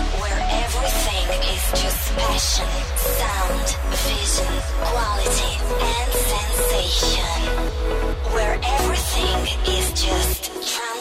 where everything is just passion, sound, vision, quality, and sensation. Where everything is just trance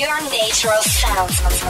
pure natural sounds.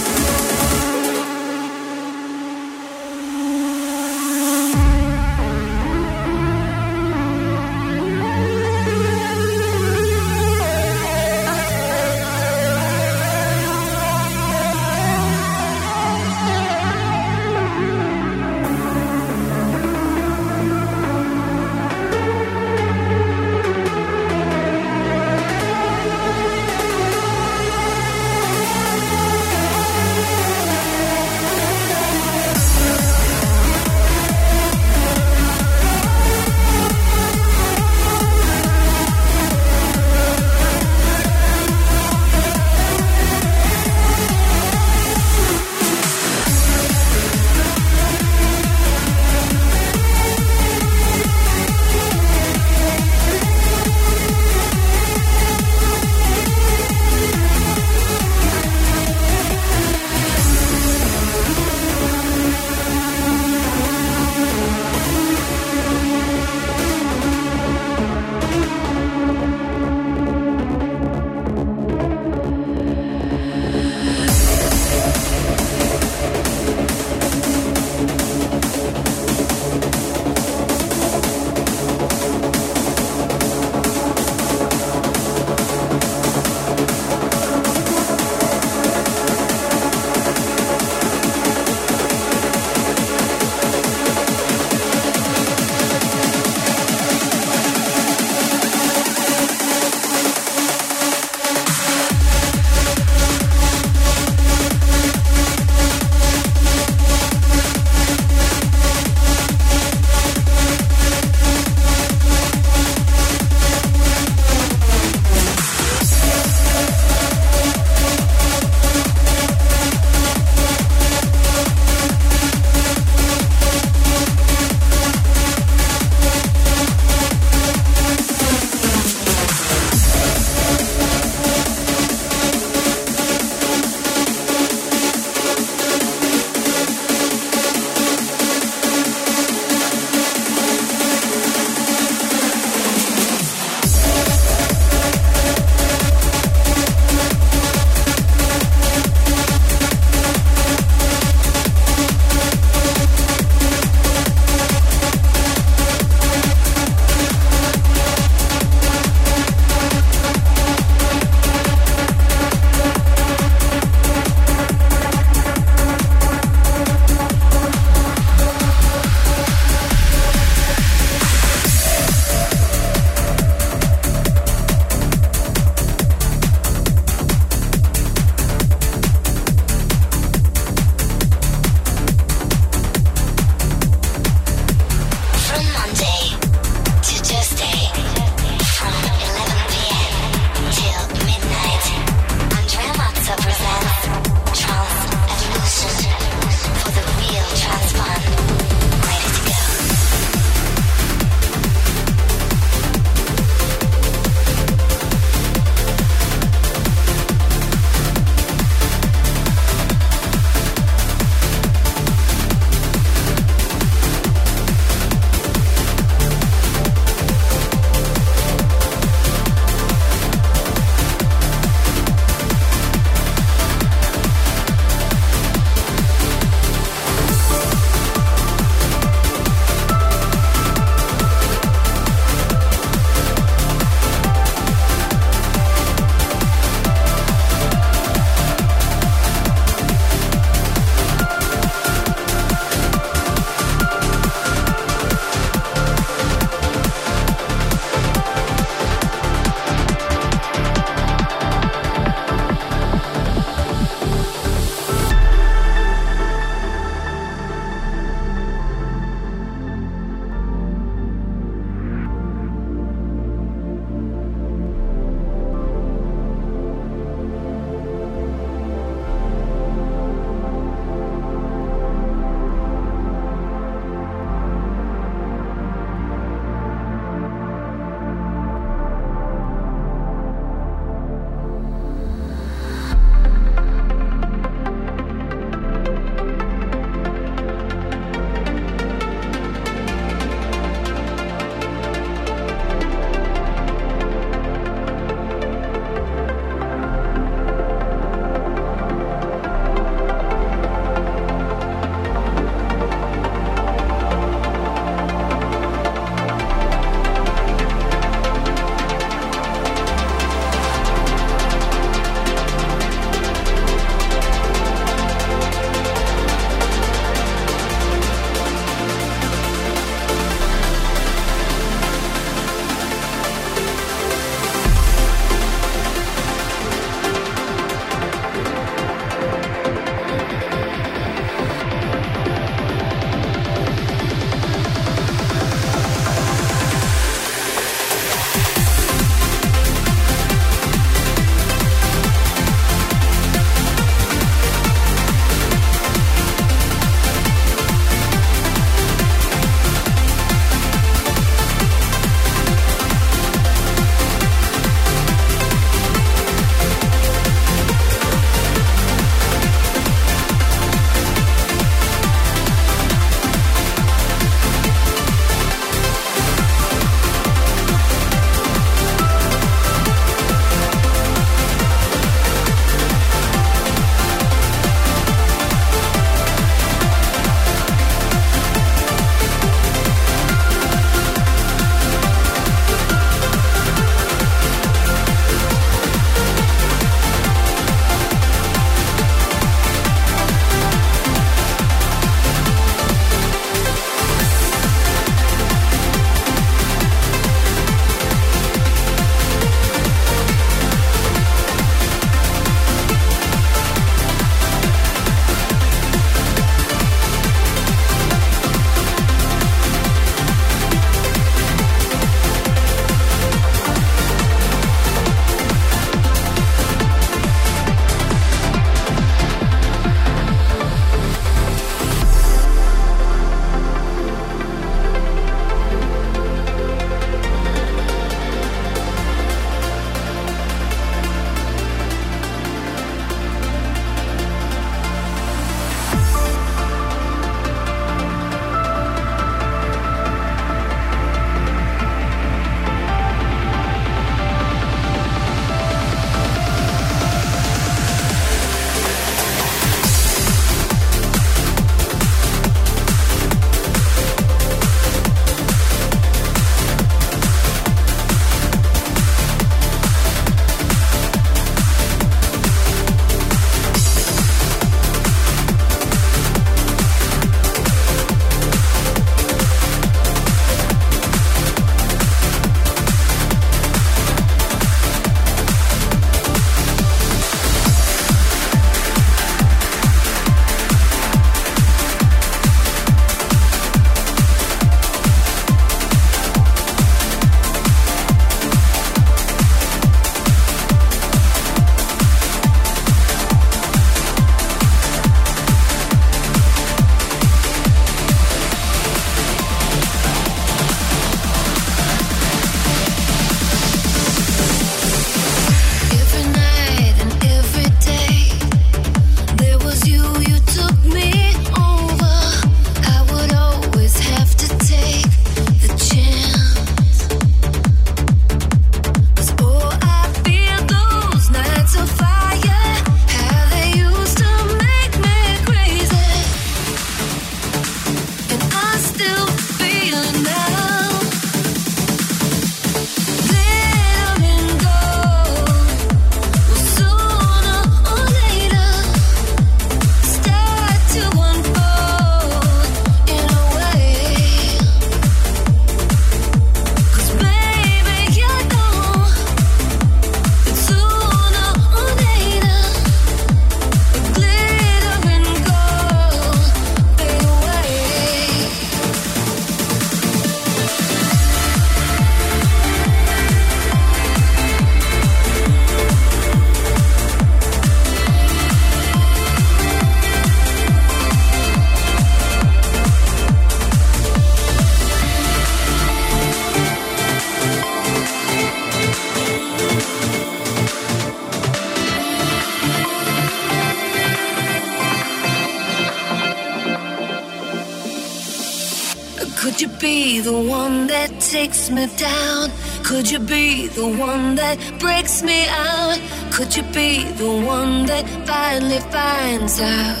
Be the one that takes me down? Could you be the one that breaks me out? Could you be the one that finally finds out?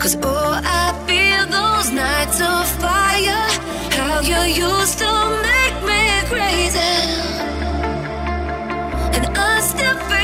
Cause oh, I feel those nights of fire. How you used to make me crazy. And I still feel